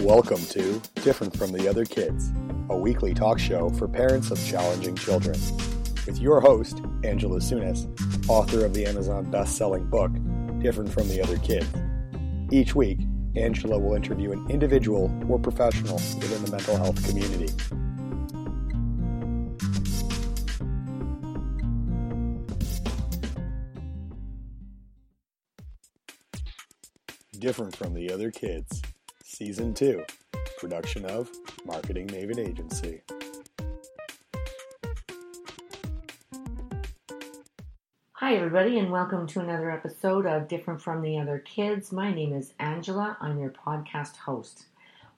Welcome to Different from the Other Kids, a weekly talk show for parents of challenging children. With your host, Angela Sunis, author of the Amazon best-selling book, Different from the Other Kids. Each week, Angela will interview an individual or professional within the mental health community. Different from the Other Kids, Season 2, production of Marketing Maven Agency. Hi, everybody, and welcome to another episode of Different from the Other Kids. My name is Angela. I'm your podcast host.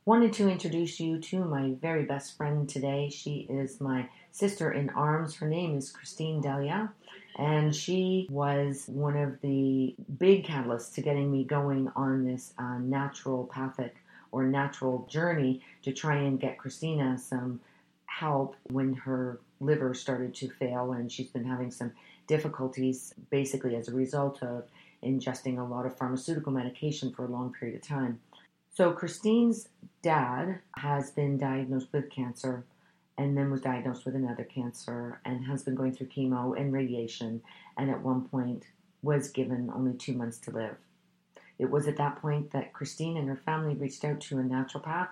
Wanted to introduce you to my very best friend today. She is my sister in arms. Her name is Christine Delia, and she was one of the big catalysts to getting me going on this uh, naturopathic or natural journey to try and get Christina some help when her liver started to fail and she's been having some difficulties basically as a result of ingesting a lot of pharmaceutical medication for a long period of time. So, Christine's dad has been diagnosed with cancer and then was diagnosed with another cancer and has been going through chemo and radiation and at one point was given only two months to live. It was at that point that Christine and her family reached out to a naturopath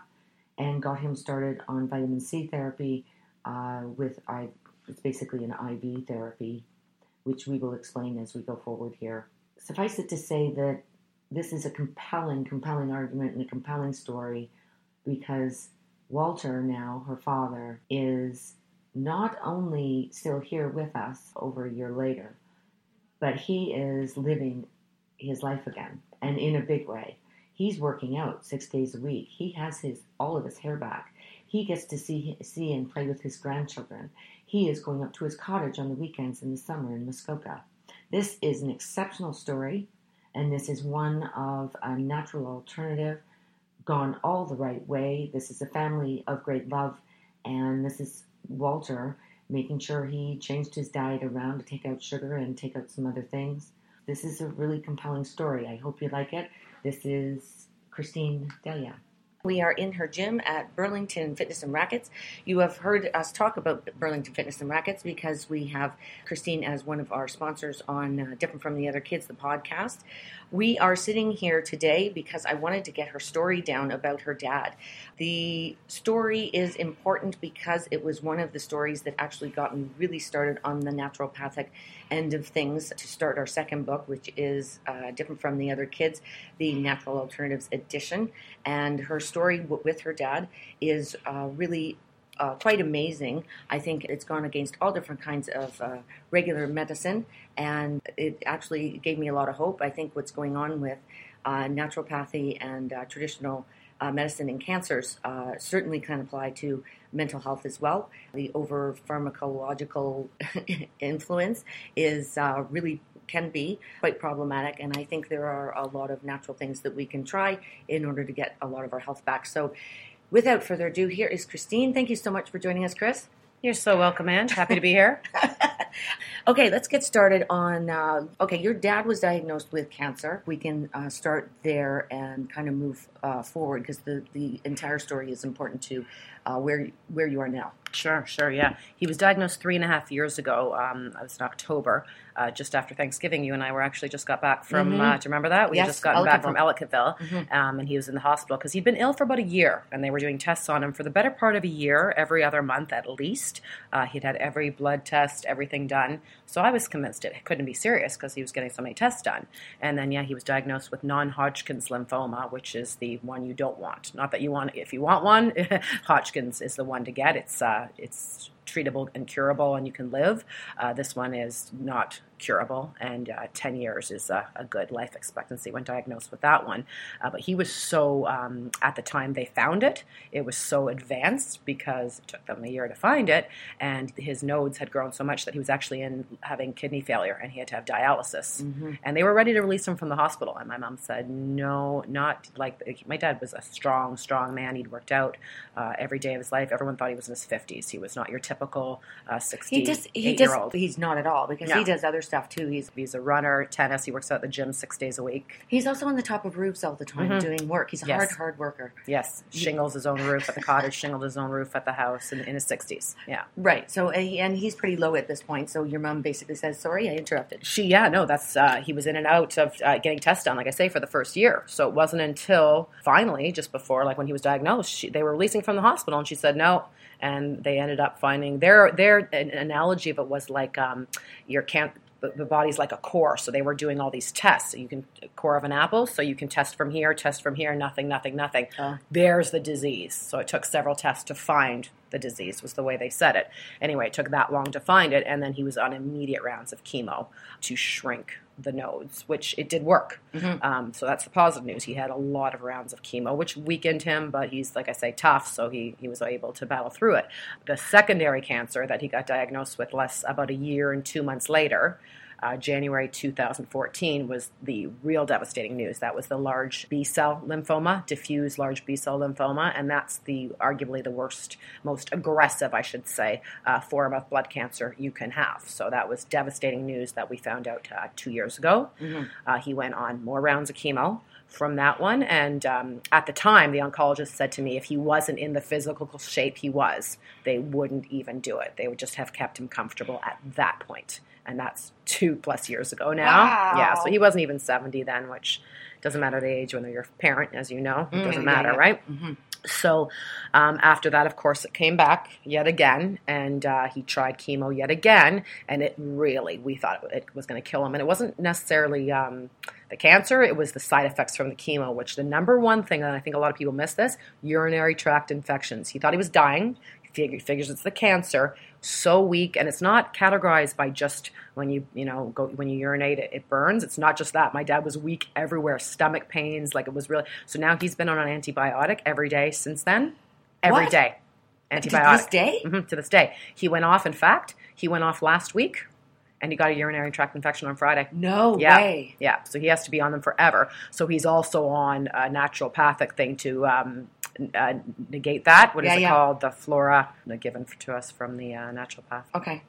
and got him started on vitamin C therapy uh, with I, it's basically an IV therapy, which we will explain as we go forward here. Suffice it to say that this is a compelling, compelling argument and a compelling story because Walter, now her father, is not only still here with us over a year later, but he is living his life again and in a big way. He's working out six days a week. He has his all of his hair back. He gets to see see and play with his grandchildren. He is going up to his cottage on the weekends in the summer in Muskoka. This is an exceptional story, and this is one of a natural alternative gone all the right way. This is a family of great love, and this is Walter making sure he changed his diet around to take out sugar and take out some other things. This is a really compelling story. I hope you like it. This is Christine Delia. We are in her gym at Burlington Fitness and Rackets. You have heard us talk about Burlington Fitness and Rackets because we have Christine as one of our sponsors on uh, Different from the Other Kids, the podcast. We are sitting here today because I wanted to get her story down about her dad. The story is important because it was one of the stories that actually got me really started on the naturopathic end of things to start our second book, which is uh, Different from the Other Kids, the Natural Alternatives Edition. And her story w- with her dad is uh, really uh, quite amazing. I think it's gone against all different kinds of uh, regular medicine, and it actually gave me a lot of hope. I think what's going on with uh, naturopathy and uh, traditional uh, medicine and cancers uh, certainly can apply to mental health as well. The over pharmacological influence is really can be quite problematic, and I think there are a lot of natural things that we can try in order to get a lot of our health back. So, without further ado, here is Christine. Thank you so much for joining us, Chris. You're so welcome, Anne. Happy to be here. okay, let's get started on. Uh, okay, your dad was diagnosed with cancer. We can uh, start there and kind of move uh, forward because the, the entire story is important to uh, where where you are now. Sure, sure, yeah. He was diagnosed three and a half years ago. Um, it was in October, uh, just after Thanksgiving. You and I were actually just got back from. Mhm. Uh, do you remember that? We had Yes, just gotten back from Ellicottville, Mhm. um, and he was in the hospital because he'd been ill for about a year, and they were doing tests on him for the better part of a year, every other month at least. Uh, he'd had every blood test, everything done. So I was convinced it couldn't be serious because he was getting so many tests done. And then, yeah, he was diagnosed with non-Hodgkin's lymphoma, which is the one you don't want. Not that you want. If you want one, Hodgkin's is the one to get. It's uh, it's treatable and curable, and you can live. Uh, this one is not curable, and uh, 10 years is a, a good life expectancy when diagnosed with that one. Uh, but he was so, um, at the time they found it, it was so advanced because it took them a year to find it, and his nodes had grown so much that he was actually in having kidney failure and he had to have dialysis. Mm-hmm. And they were ready to release him from the hospital. And my mom said, no, not like my dad was a strong, strong man. He'd worked out uh, every day of his life. Everyone thought he was in his 50s. He was not your typical uh, sixty He just he just year old. he's not at all because No. he does other stuff too. He's He's a runner, tennis. He works out at the gym six days a week. he's also on the top of roofs all the time Mhm. doing work. He's a Yes. hard hard worker. Yes, shingles his own roof at the cottage, shingled his own roof at the house in, in his sixties. Yeah. Right. So and he's pretty low at this point. So your mom basically says, "Sorry, I interrupted." She, yeah, no, that's uh, he was in and out of uh, getting tests done, like I say, for the first year. So it wasn't until finally, just before, like when he was diagnosed, she, they were releasing from the hospital, and she said no, and they ended up finding their their an analogy of it was like um, your can the, body's like a core, so they were doing all these tests. So you can core of an apple, so you can test from here, test from here, nothing, nothing, nothing. Oh. There's the disease. So it took several tests to find the disease was the way they said it. Anyway, it took that long to find it, and then he was on immediate rounds of chemo to shrink the nodes, which it did work. Mhm. Um, so that's the positive news. He had a lot of rounds of chemo, which weakened him, but he's, like I say, tough, so he, he was able to battle through it. The secondary cancer that he got diagnosed with less about a year and two months later, uh, January 2014 was the real devastating news. That was the large B cell lymphoma, diffuse large B cell lymphoma, and that's the arguably the worst, most aggressive, I should say, uh, form of blood cancer you can have. So that was devastating news that we found out uh, two years ago. Mhm. Uh, he went on more rounds of chemo from that one, and um, at the time, the oncologist said to me, if he wasn't in the physical shape he was, they wouldn't even do it. They would just have kept him comfortable at that point and that's two plus years ago now. Wow. Yeah, so he wasn't even 70 then, which doesn't matter the age when they're a parent, as you know. It Mm, doesn't yeah, matter, yeah. right? Mhm. So um, after that, of course, it came back yet again, and uh, he tried chemo yet again, and it really, we thought it, was going to kill him. And it wasn't necessarily um, the cancer, it was the side effects from the chemo, which the number one thing, and I think a lot of people miss this urinary tract infections. He thought he was dying. He fig- figures it's the cancer, so weak, and it's not categorized by just when you you know go when you urinate it, it burns. It's not just that. My dad was weak everywhere, stomach pains, like it was really. So now he's been on an antibiotic every day since then, every What? day, To antibiotic this day? Mhm, to this day. He went off. In fact, he went off last week, and he got a urinary tract infection on Friday. No Yeah. way. Yeah, so he has to be on them forever. So he's also on a naturopathic thing to um, uh, negate that. What is Yeah, it yeah. called? The flora uh, given to us from the uh, naturopath. Okay.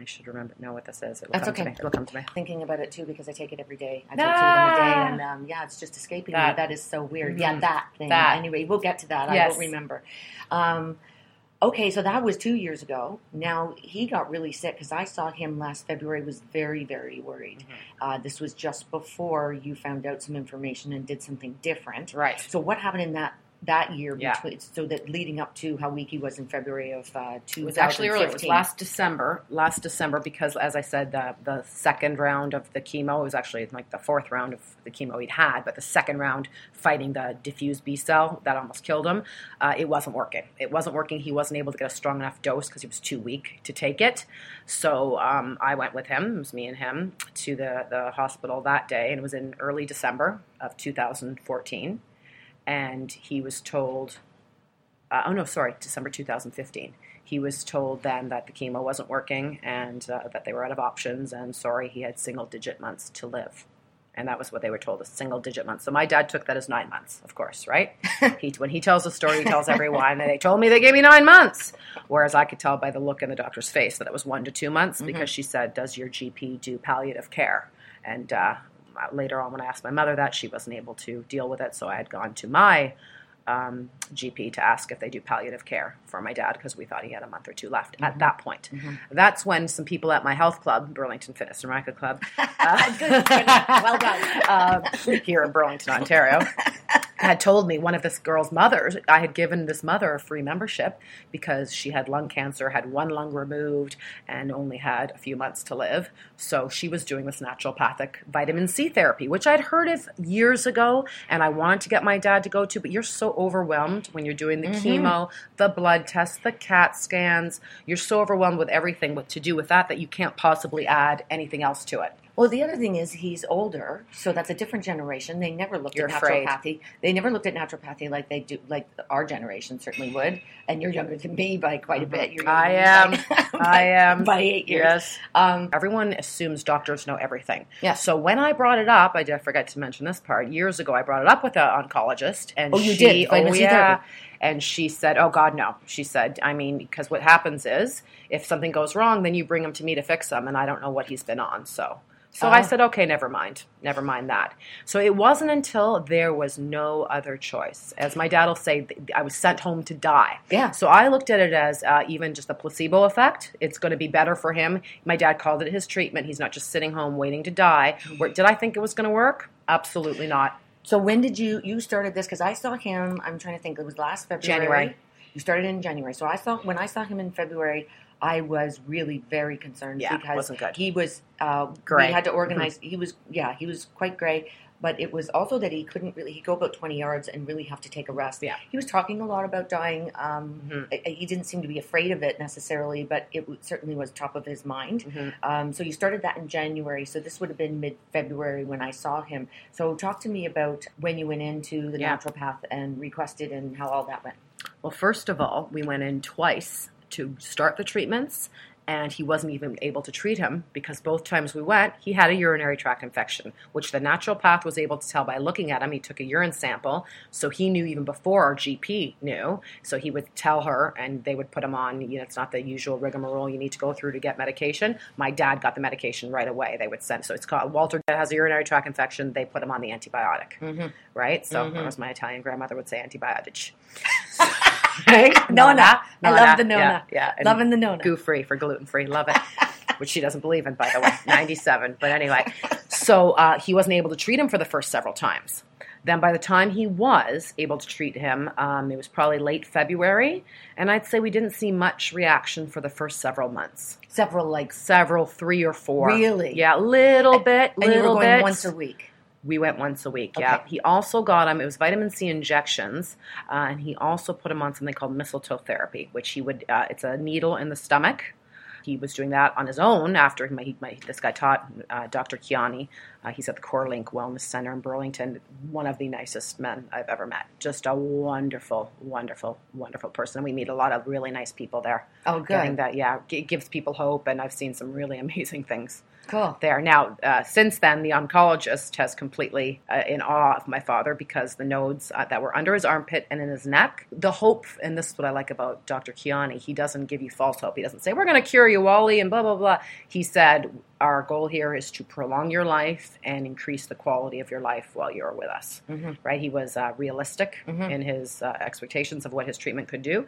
I should remember know what this is. It will That's come to okay. me. It'll come to me. Thinking about it too because I take it every day. I take Ah. two of them a day, and um, yeah, it's just escaping me. That. That is so weird. Mhm. Yeah, that thing. That. Anyway, we'll get to that. I Yes. don't remember. Um, okay, so that was two years ago. Now he got really sick because I saw him last February. Was very very worried. Mm-hmm. Uh, this was just before you found out some information and did something different. Right. So what happened in that that year Yeah. between so that leading up to how weak he was in February of uh, 2015? It was actually early. It was last December. Last December, because as I said, the, the second round of the chemo was actually like the fourth round of the chemo he'd had, but the second round fighting the diffuse B cell that almost killed him, uh, it wasn't working. It wasn't working. He wasn't able to get a strong enough dose because he was too weak to take it. So um, I went with him. It was me and him to the the hospital that day, and it was in early December of 2014, and he was told uh, oh no, sorry, December 2015. He was told then that the chemo wasn't working and uh, that they were out of options, and sorry, he had single digit months to live. And that was what they were told, a single digit month. So my dad took that as nine months, of course, right? he, when he tells the story, he tells everyone, they told me they gave me nine months. Whereas I could tell by the look in the doctor's face that it was one to two months because she said, Does your GP do palliative care? And uh, later on, when I asked my mother that, she wasn't able to deal with it. So I had gone to my um, GP to ask if they do palliative care for my dad because we thought he had a month or two left at that point. That's when some people at my health club, Burlington Fitness and Miracle Club, uh. Well done. uh, here in Burlington, Ontario, had told me one of this girl's mothers, I had given this mother a free membership because she had lung cancer, had one lung removed, and only had a few months to live. So she was doing this naturopathic vitamin C therapy, which I'd heard of years ago, and I wanted to get my dad to go to, but you're so overwhelmed when you're doing the mm-hmm. chemo, the blood tests, the CAT scans. You're so overwhelmed with everything with, to do with that that you can't possibly add anything else to it. Well, the other thing is he's older, so that's a different generation. They never looked You're at afraid. naturopathy. They never looked at naturopathy like they do, like our generation certainly would. And you're younger than me by quite a bit. You're I younger than me am. by- I am. by eight years. Yes. Um, Everyone assumes doctors know everything. Yeah. So when I brought it up, I did forget to mention this part. Years ago, I brought it up with an oncologist, and Oh, you she, did? Vitamin oh yeah, therapy. And she said, "Oh God, no." She said, "I mean, because what happens is if something goes wrong, then you bring him to me to fix him, and I don't know what he's been on." So, so I Oh. said, "Okay, never mind, never mind that." So it wasn't until there was no other choice, as my dad will say, I was sent home to die. Yeah. So I looked at it as uh, even just a placebo effect. It's going to be better for him. My dad called it his treatment. He's not just sitting home waiting to die. Where, did I think it was going to work? Absolutely not. So when did you you started this? Because I saw him. I'm trying to think. It was last February. January. You started in January. So I saw when I saw him in February. I was really very concerned Yeah, because wasn't good. he was uh, Gray. We had to organize. He was yeah, he was quite gray. But it was also that he couldn't really. He'd go about twenty yards and really have to take a rest. Yeah. he was talking a lot about dying. Um, Mhm. He didn't seem to be afraid of it necessarily, but it certainly was top of his mind. Mhm. Um, so you started that in January. So this would have been mid February when I saw him. So talk to me about when you went into the Yeah. naturopath and requested and how all that went. Well, first of all, we went in twice to start the treatments, and he wasn't even able to treat him because both times we went, he had a urinary tract infection, which the naturopath was able to tell by looking at him. He took a urine sample, so he knew even before our GP knew. So he would tell her, and they would put him on. You know, it's not the usual rigmarole you need to go through to get medication. My dad got the medication right away. They would send. So it's called Walter has a urinary tract infection. They put him on the antibiotic, Mhm. right? So, Mhm. or as my Italian grandmother would say, antibiotic. right? Nona. I love the Nona. Yeah, yeah. Loving the Nona. Goo free for gluten free. Love it. Which she doesn't believe in, by the way. 97. But anyway, so uh, he wasn't able to treat him for the first several times. Then by the time he was able to treat him, um, it was probably late February. And I'd say we didn't see much reaction for the first several months. Several like Several, three or four. Really? Yeah, little bit, and little going bit. once a week. We went once a week. Yeah. Okay. He also got him. It was vitamin C injections, uh, and he also put him on something called mistletoe therapy, which he would. Uh, it's a needle in the stomach. He was doing that on his own after my, my this guy taught uh, Dr. Kiani. Uh, he's at the Core Link Wellness Center in Burlington. One of the nicest men I've ever met. Just a wonderful, wonderful, wonderful person. We meet a lot of really nice people there. Oh, Getting good. that, yeah, it gives people hope, and I've seen some really amazing things Cool. there. Now, uh, since then, the oncologist has completely uh, in awe of my father because the nodes uh, that were under his armpit and in his neck, the hope, and this is what I like about Dr. Kiani, he doesn't give you false hope. He doesn't say, we're going to cure you, Wally, and blah, blah, blah. He said, our goal here is to prolong your life and increase the quality of your life while you're with us. Mhm. Right? He was uh, realistic Mhm. in his uh, expectations of what his treatment could do.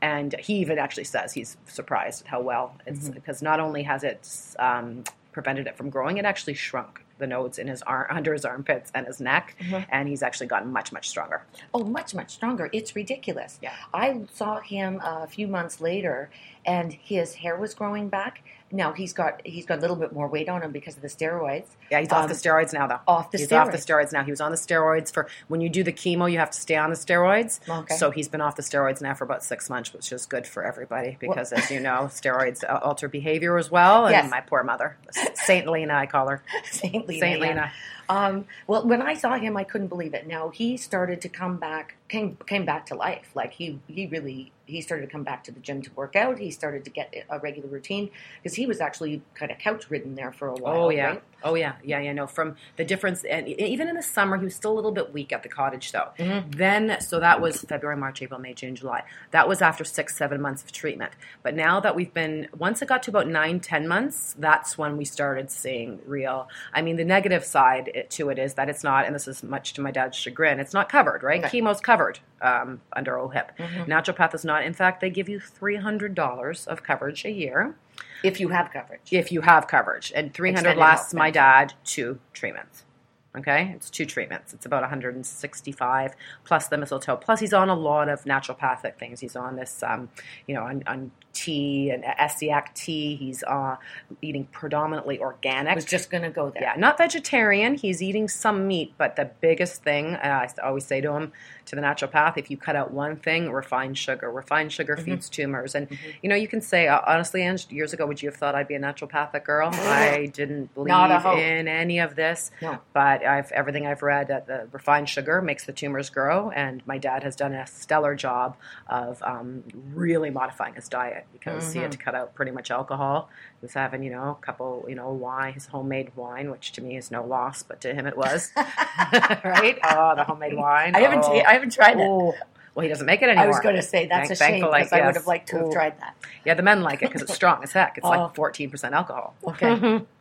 And he even actually says he's surprised at how well it's Mhm. because not only has it um, prevented it from growing, it actually shrunk the nodes in his arm, under his armpits and his neck, Mhm. and he's actually gotten much, much stronger. Oh, much much stronger. It's ridiculous. Yeah. I saw him a few months later, and his hair was growing back. Now he's got he's got a little bit more weight on him because of the steroids. Yeah, he's off Um, the steroids now, though. Off the he's steroids. off the steroids now. He was on the steroids for when you do the chemo, you have to stay on the steroids. Okay. So he's been off the steroids now for about six months, which is good for everybody because, as you know, steroids uh, alter behavior as well. And Yes. my poor mother, Saint Lena, I call her. Saint Lena. Saint. Lena. Um, well, when I saw him, I couldn't believe it. Now he started to come back, came came back to life. Like he he really he started to come back to the gym to work out. He started to get a regular routine because he was actually kind of couch ridden there for a while. Oh yeah, right? Oh yeah, yeah, yeah. No, from the difference, and even in the summer, he was still a little bit weak at the cottage, though. Mhm. Then, so that was February, March, April, May, June, July. That was after six, seven months of treatment. But now that we've been, once it got to about nine, ten months, that's when we started seeing real. I mean, the negative side to it is that it's not, and this is much to my dad's chagrin, it's not covered, right? Right. Chemo's covered um, under OHIP. Mhm. Naturopath is not. In fact, they give you three hundred dollars of coverage a year If you have coverage. if you have coverage. And 300 Extended lasts my dad two treatments. Okay, it's two treatments. It's about 165 plus the mistletoe. Plus, he's on a lot of naturopathic things. He's on this, um, you know, on, on tea and Essiac tea. He's uh, eating predominantly organic. I was just going to go there. Yeah, not vegetarian. He's eating some meat, but the biggest thing, and I always say to him, to the naturopath, if you cut out one thing, refined sugar. Refined sugar Mm-hmm. feeds tumors. And, you know, you can say, uh, honestly, Ange, years ago, would you have thought I'd be a naturopathic girl? I didn't believe in any of this. No. But I've everything I've read that the refined sugar makes the tumors grow, and my dad has done a stellar job of um, really modifying his diet because he had to cut out pretty much alcohol. He was having, you know, a couple, you know, wine, his homemade wine, which to me is no loss, but to him it was. right? Oh, the homemade wine. I haven't Oh. I haven't tried it. Oh, Well, he doesn't make it anymore. I was going to say that's Thank- a shame because I would have liked to have Ooh. tried that. Yeah, the men like it because it's strong as heck. It's Oh. like 14% alcohol. Okay.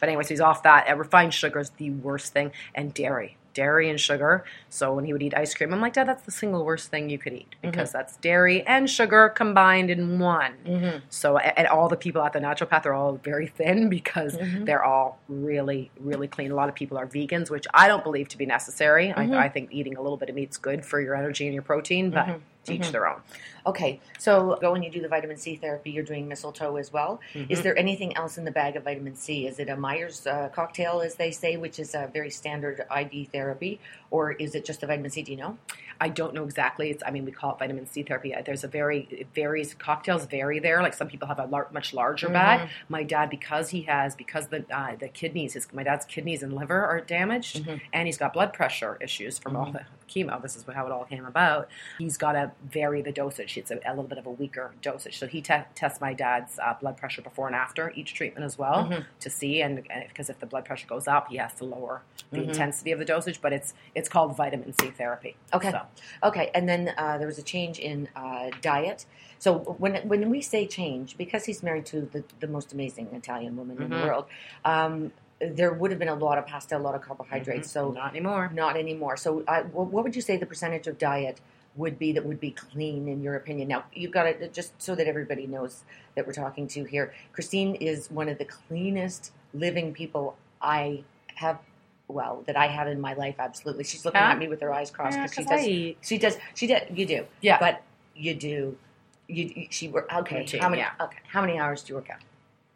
But anyways, he's off that. And refined sugar is the worst thing, and dairy, dairy and sugar. So when he would eat ice cream, I'm like, Dad, that's the single worst thing you could eat because that's dairy and sugar combined in one. Mhm. So and all the people at the naturopath are all very thin because Mhm. they're all really, really clean. A lot of people are vegans, which I don't believe to be necessary. I, I think eating a little bit of meat's good for your energy and your protein, but Mhm. to each their own. Okay, so go and you do the vitamin C therapy. You're doing mistletoe as well. Is Mhm. there anything else in the bag of vitamin C? Is it a Myers uh, cocktail, as they say, which is a very standard IV therapy, or is it just the vitamin C? Do you know? I don't know exactly. It's I mean we call it vitamin C therapy. Uh, There's a very it varies. Cocktails vary there. Like some people have a lar- much larger bag. Mhm. My dad because he has because the uh, the kidneys his my dad's kidneys and liver are damaged Mhm. and he's got blood pressure issues from all Mhm. the chemo. This is how it all came about. He's got to vary the dosage. It's a, a little bit of a weaker dosage. So he te- tests my dad's uh, blood pressure before and after each treatment as well Mhm. to see and because if the blood pressure goes up, he has to lower the Mhm. intensity of the dosage. But it's it's called vitamin C therapy. Okay. So. Okay, and then uh, there was a change in uh, diet. So when when we say change, because he's married to the, the most amazing Italian woman in the Mhm. world, um, there would have been a lot of pasta, a lot of carbohydrates. Mm-hmm. So not anymore. not anymore. So I, wh- what would you say the percentage of diet would be that would be clean in your opinion? Now you've got to uh, just so that everybody knows that we're talking to here. Christine is one of the cleanest living people I have. Well, that I have in my life, absolutely. She's looking Yeah. at me with her eyes crossed Yeah, because she 'cause I does. She does. She does. You do. Yeah. But you do. You. She work. Okay. How many? yeah. Okay. How many hours do you work out?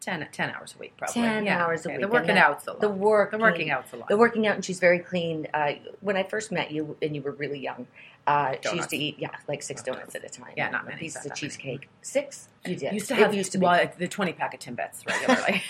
10, 10 hours a week, probably. 10 yeah. hours a okay. week, The working that- out's a lot. The work. the working out's a lot. The working out, and she's very clean. Uh, when I first met you, and you were really young, uh, she used to eat yeah, like six donuts at a time. Yeah, not many, Pieces of not many. cheesecake. Six. You did. used to It have used to be. well, the 20 pack of Timbits regularly.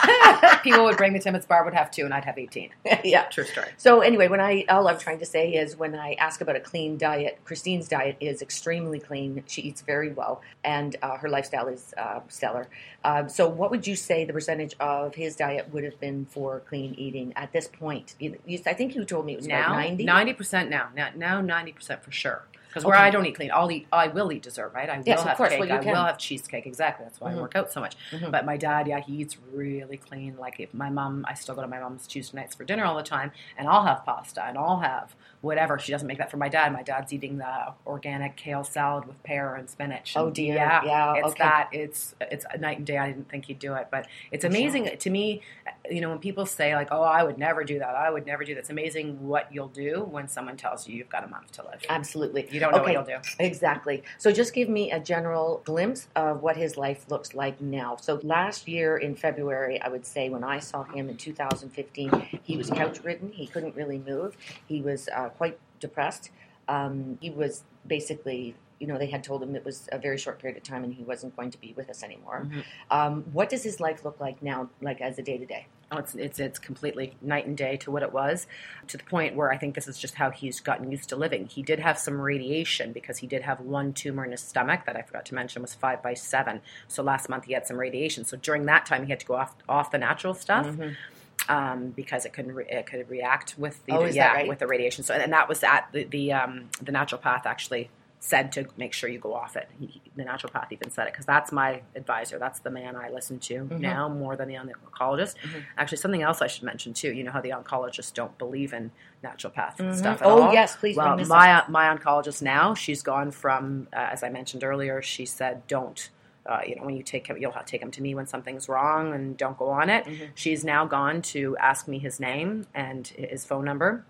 People would bring the Timbits, Barb would have two, and I'd have 18. yeah. True story. So anyway, when I all I'm trying to say is when I ask about a clean diet, Christine's diet is extremely clean. She eats very well, and uh, her lifestyle is uh, stellar. Um, so, what would you say the percentage of his diet would have been for clean eating at this point? You, you, I think you told me it was Now, about ninety. percent now. now. Now, 90% for sure. Because where Okay. I don't eat clean, I'll eat. I will eat dessert, right? I will Yes, of have course. cake. Well, I will have cheesecake. Exactly. That's why Mhm. I work out so much. Mhm. But my dad, yeah, he eats really clean. Like if my mom, I still go to my mom's Tuesday nights for dinner all the time, and I'll have pasta and I'll have whatever. She doesn't make that for my dad. My dad's eating the organic kale salad with pear and spinach. Oh, And dear. Yeah, Yeah, It's okay. that. It's it's a night and day. I didn't think he'd do it, but it's For sure. amazing to me. You know, when people say like, "Oh, I would never do that. I would never do that." It's amazing what you'll do when someone tells you you've got a month to live. Absolutely. You don't know okay. what you'll do. Exactly. So just give me a general glimpse of what his life looks like now. So last year in February, I would say when I saw him in 2015, he was couch ridden. He couldn't really move. He was uh, quite depressed. Um, he was basically, you know, they had told him it was a very short period of time and he wasn't going to be with us anymore. Mhm. Um, what does his life look like now, like as a day to day? Oh, it's it's it's completely night and day to what it was, to the point where I think this is just how he's gotten used to living. He did have some radiation because he did have one tumor in his stomach that I forgot to mention was five by seven. So last month he had some radiation. So during that time he had to go off off the natural stuff. Mhm. Um, because it couldn't re- it could react with the Oh, yeah right? with the radiation. So and that was at the the um, the naturopath actually said to make sure you go off it. He, the naturopath even said it because that's my advisor. That's the man I listen to Mhm. now more than the oncologist. Mhm. Actually, something else I should mention too. You know how the oncologists don't believe in naturopath Mhm. stuff at Oh, all. yes, please Well, my my oncologist now, she's gone from uh, as I mentioned earlier. She said don't. Uh, you know, when you take him, you'll have to take him to me when something's wrong, and don't go on it. Mhm. She's now gone to ask me his name and his phone number,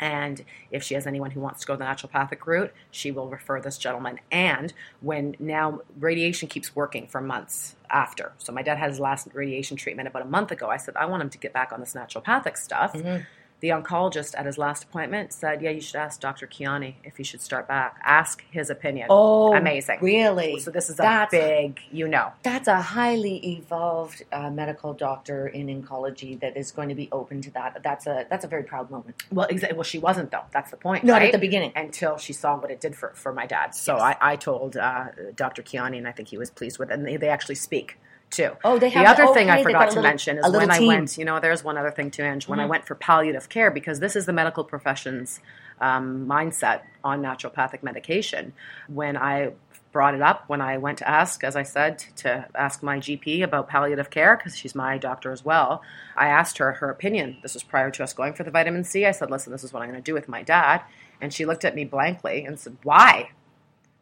and if she has anyone who wants to go the naturopathic route, she will refer this gentleman. And when now radiation keeps working for months after, so my dad had his last radiation treatment about a month ago. I said I want him to get back on this naturopathic stuff. Mhm. The oncologist at his last appointment said, "Yeah, you should ask Dr. Kiani if he should start back. Ask his opinion." Oh, Amazing. Really? So this is a That's- big, you know. That's a highly evolved uh, medical doctor in oncology that is going to be open to that. That's a that's a very proud moment. Well, exactly. Well, she wasn't though. That's the point. Not right? at the beginning. until she saw what it did for, for my dad. So Yes. I, I told uh, Dr. Kiani, and I think he was pleased with it. And they, they actually speak too. Oh, they have the other thing I forgot to little- mention is when I went, you know, there's one other thing too, Ange. When I Mhm. went for palliative care, because this is the medical profession's um, mindset on naturopathic medication. When I brought it up, when I went to ask, as I said, to ask my GP about palliative care, because she's my doctor as well, I asked her her opinion. This was prior to us going for the vitamin C. I said, listen, this is what I'm going to do with my dad. And she looked at me blankly and said, why?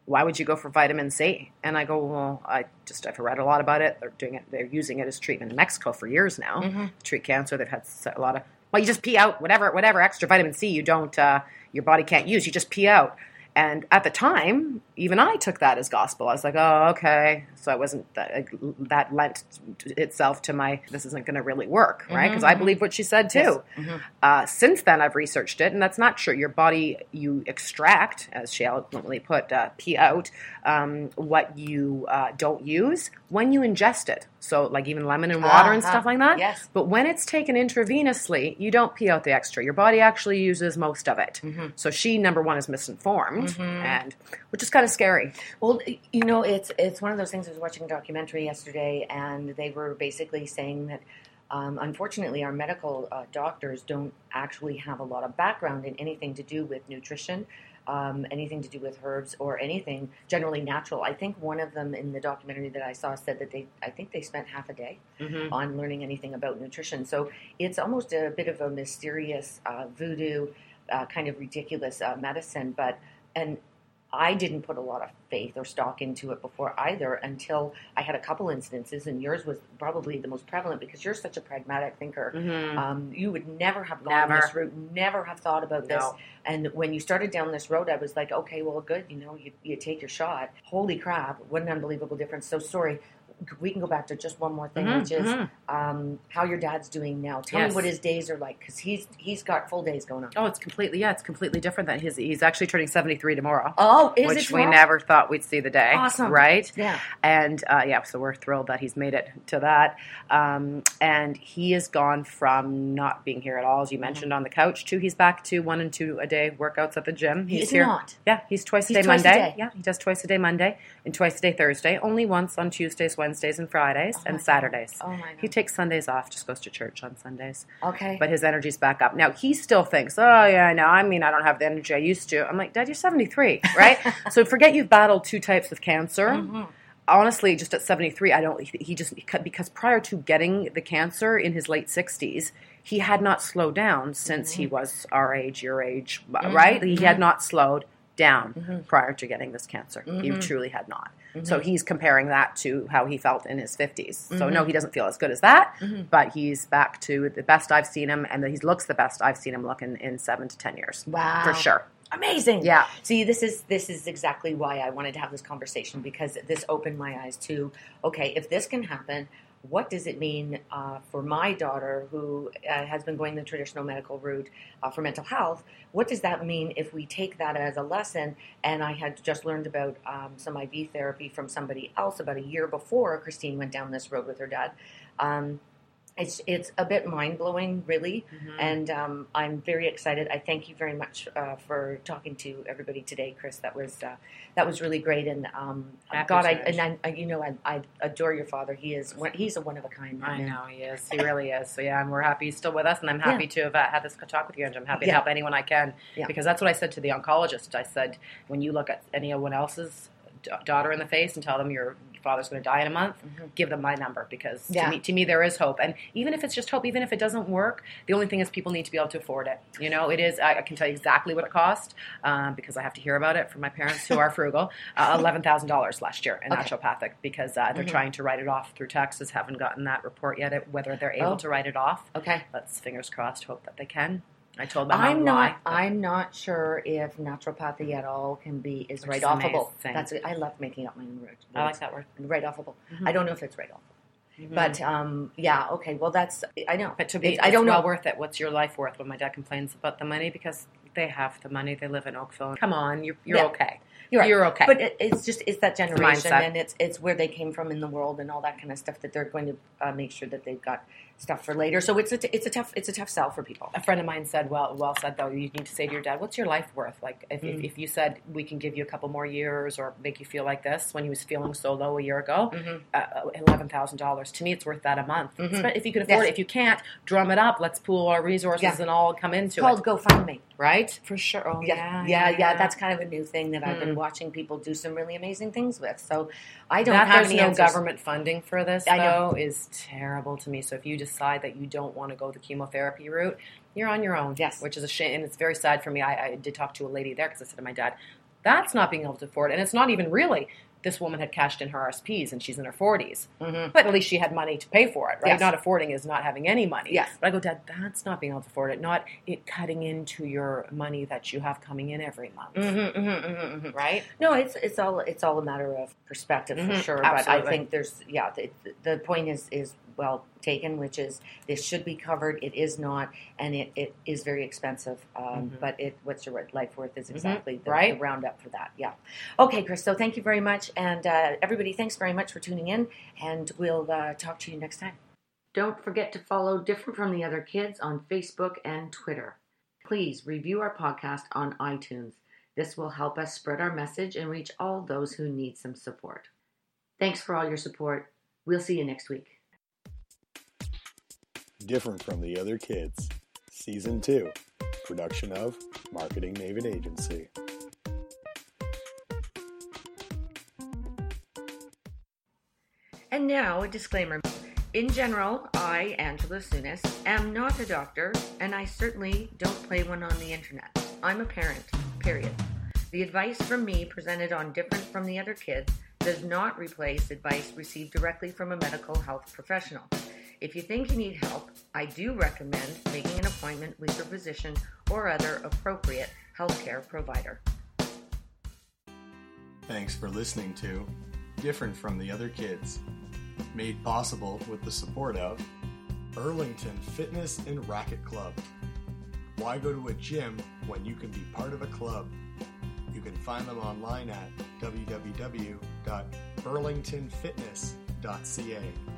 Why would you go for vitamin C? And I go, well, I just I've read a lot about it. They're doing it. They're using it as treatment in Mexico for years now. Mm-hmm. Treat cancer. They've had a lot of well, you just pee out whatever whatever extra vitamin C you don't uh, your body can't use. You just pee out. And at the time, even I took that as gospel. I was like, oh, okay. So I wasn't that, that lent itself to my this isn't going to really work, right? Because Mm-hmm. I believe what she said too. Uh, since then, I've researched it, and that's not true. Your body you extract, as she eloquently put, uh, pee out um, what you uh, don't use when you ingest it. So, like even lemon and water and Uh-huh. stuff like that. Yes. But when it's taken intravenously, you don't pee out the extra. Your body actually uses most of it. Mm-hmm. So she, number one, is misinformed, and which is kind of scary. Well, you know, it's it's one of those things. I was watching a documentary yesterday, and they were basically saying that, um, unfortunately, our medical uh, doctors don't actually have a lot of background in anything to do with nutrition, um, anything to do with herbs, or anything generally natural. I think one of them in the documentary that I saw said that they, I think they spent half a day Mm-hmm. on learning anything about nutrition. So it's almost a bit of a mysterious uh, voodoo, uh, kind of ridiculous uh, medicine. But and I didn't put a lot of faith or stock into it before either until I had a couple instances, and yours was probably the most prevalent because you're such a pragmatic thinker. Mm-hmm. Um, you would never have gone Never. this route, never have thought about this. And when you started down this road, I was like, okay, well, good. You know, you, you take your shot. Holy crap! What an unbelievable difference. So sorry. We can go back to just one more thing, Mhm, which is mhm. um, how your dad's doing now. Tell Yes. me what his days are like because he's he's got full days going on. Oh, it's completely yeah, it's completely different. Than his, he's actually turning seventy three tomorrow, Oh, is which it we never thought we'd see the day. Awesome. right? Yeah. And uh, yeah, so we're thrilled that he's made it to that. Um, and he has gone from not being here at all, Mm-hmm. as you mentioned, on the couch, to he's back to one and two a day workouts at the gym. He He's here. not. Yeah, he's twice a He's day twice a Monday. day. Yeah, he does twice a day Monday and twice a day Thursday. Only once on Tuesdays, Wednesdays, and Fridays, Oh and God. Saturdays. Oh my God. He takes Sundays off, just goes to church on Sundays. Okay. But his energy's back up. Now, he still thinks, oh, yeah, no, I mean, I don't have the energy I used to. I'm like, Dad, you're 73, right? so forget you've battled two types of cancer. Mm-hmm. Honestly, just at 73, I don't, he just, because prior to getting the cancer in his late 60s, he had not slowed down since Mm-hmm. he was our age, your age, right? He had not slowed down Mm-hmm. prior to getting this cancer. He truly had not. So he's comparing that to how he felt in his 50s. So Mm-hmm. no, he doesn't feel as good as that, but he's back to the best I've seen him, and he looks the best I've seen him looking in seven to 10 years. Wow. For sure. Amazing. Yeah. See, this is this is exactly why I wanted to have this conversation because this opened my eyes to okay, if this can happen, what does it mean uh, for my daughter who uh, has been going the traditional medical route uh, for mental health? What does that mean if we take that as a lesson? And I had just learned about um, some IV therapy from somebody else about a year before Christine went down this road with her dad. Um, it's it's a bit mind blowing, really, and um, I'm very excited. I thank you very much uh, for talking to everybody today, Chris. That was uh, that was really great, and um, God, I, and I, you know, I, I adore your father. He is he's a one of a kind. I know he is. He really is. So yeah, and we're happy he's still with us, and I'm happy to have uh, had this talk with you, and I'm happy Yeah. to help anyone I can. Yeah. Because that's what I said to the oncologist. I said, when you look at anyone else's daughter in the face and tell them your father's going to die in a month, give them my number because Mm-hmm. Yeah. to me, to me there is hope. And even if it's just hope, even if it doesn't work, the only thing is people need to be able to afford it. You know, it is. I, I can tell you exactly what it cost um, because I have to hear about it from my parents who are frugal. Uh, Eleven thousand dollars last year in Okay. naturopathic because uh, they're Mhm. trying to write it off through taxes. Haven't gotten that report yet. Whether they're able Oh. to write it off, Okay. let's fingers crossed. Hope that they can. I told them I'm not. why. I'm not sure if naturopathy at all can be is right offable. That's I love making up my own words. I like that word. right offable. Mhm. I don't know if it's right offable, Mhm. but um, yeah. Okay. Well, that's I know. But to be, It's- I don't it's well know. worth it. What's your life worth? When my dad complains about the money, because they have the money, they live in Oakville. Come on, you're you're Yeah. okay. You're right. You're okay. But it, it's just it's that generation, mindset. and it's it's where they came from in the world, and all that kind of stuff that they're going to uh, make sure that they've got stuff for later. So it's a t- it's a tough it's a tough sell for people. A friend of mine said, well, well said though. You need to say to your dad, "What's your life worth?" Like, if, Mm. if, if you said we can give you a couple more years or make you feel like this when he was feeling so low a year ago, Mhm. uh, eleven thousand dollars to me, it's worth that a month. Mhm. But if you can afford Yes. it, if you can't, drum it up. Let's pool our resources Yeah. and all come into It's called it, GoFundMe. right? For sure. Oh, Yeah, yeah, yeah, That's kind of a new thing that I've been Mm. watching people do some really amazing things with. So I don't that have there's any no answers. government funding for this I know. though is terrible to me. So if you decide that you don't want to go the chemotherapy route, you're on your own. Yes. which is a shame, and it's very sad for me. I, I did talk to a lady there because I said to my dad, "That's not being able to afford," it. and it's not even really. This woman had cashed in her RSPs and she's in her 40s. Mhm. But at least she had money to pay for it, right? Yes. Not affording is not having any money. Yes. But I go, Dad, that's not being able to afford it, not it cutting into your money that you have coming in every month. Mhm, mhm, mhm, mhm. Right? No, it's it's all it's all a matter of perspective for Mhm, sure. But I think there's yeah, the, the point is is well taken, which is this should be covered. It is not, and it, it is very expensive. Um, Mhm. But it what's your life worth is exactly the, right. the roundup for that. Yeah. Okay, Chris. So thank you very much, and uh, everybody, thanks very much for tuning in, and we'll uh, talk to you next time. Don't forget to follow Different from the Other Kids on Facebook and Twitter. Please review our podcast on iTunes. This will help us spread our message and reach all those who need some support. Thanks for all your support. We'll see you next week. Different from the Other Kids, Season 2, production of Marketing Maven Agency. And now a disclaimer. In general, I, Angela Sunis, am not a doctor, and I certainly don't play one on the internet. I'm a parent, period. The advice from me presented on Different from the Other Kids does not replace advice received directly from a medical health professional. If you think you need help, I do recommend making an appointment with your physician or other appropriate healthcare provider. Thanks for listening to Different from the Other Kids, made possible with the support of Burlington Fitness and Racket Club. Why go to a gym when you can be part of a club? You can find them online at www.burlingtonfitness.ca.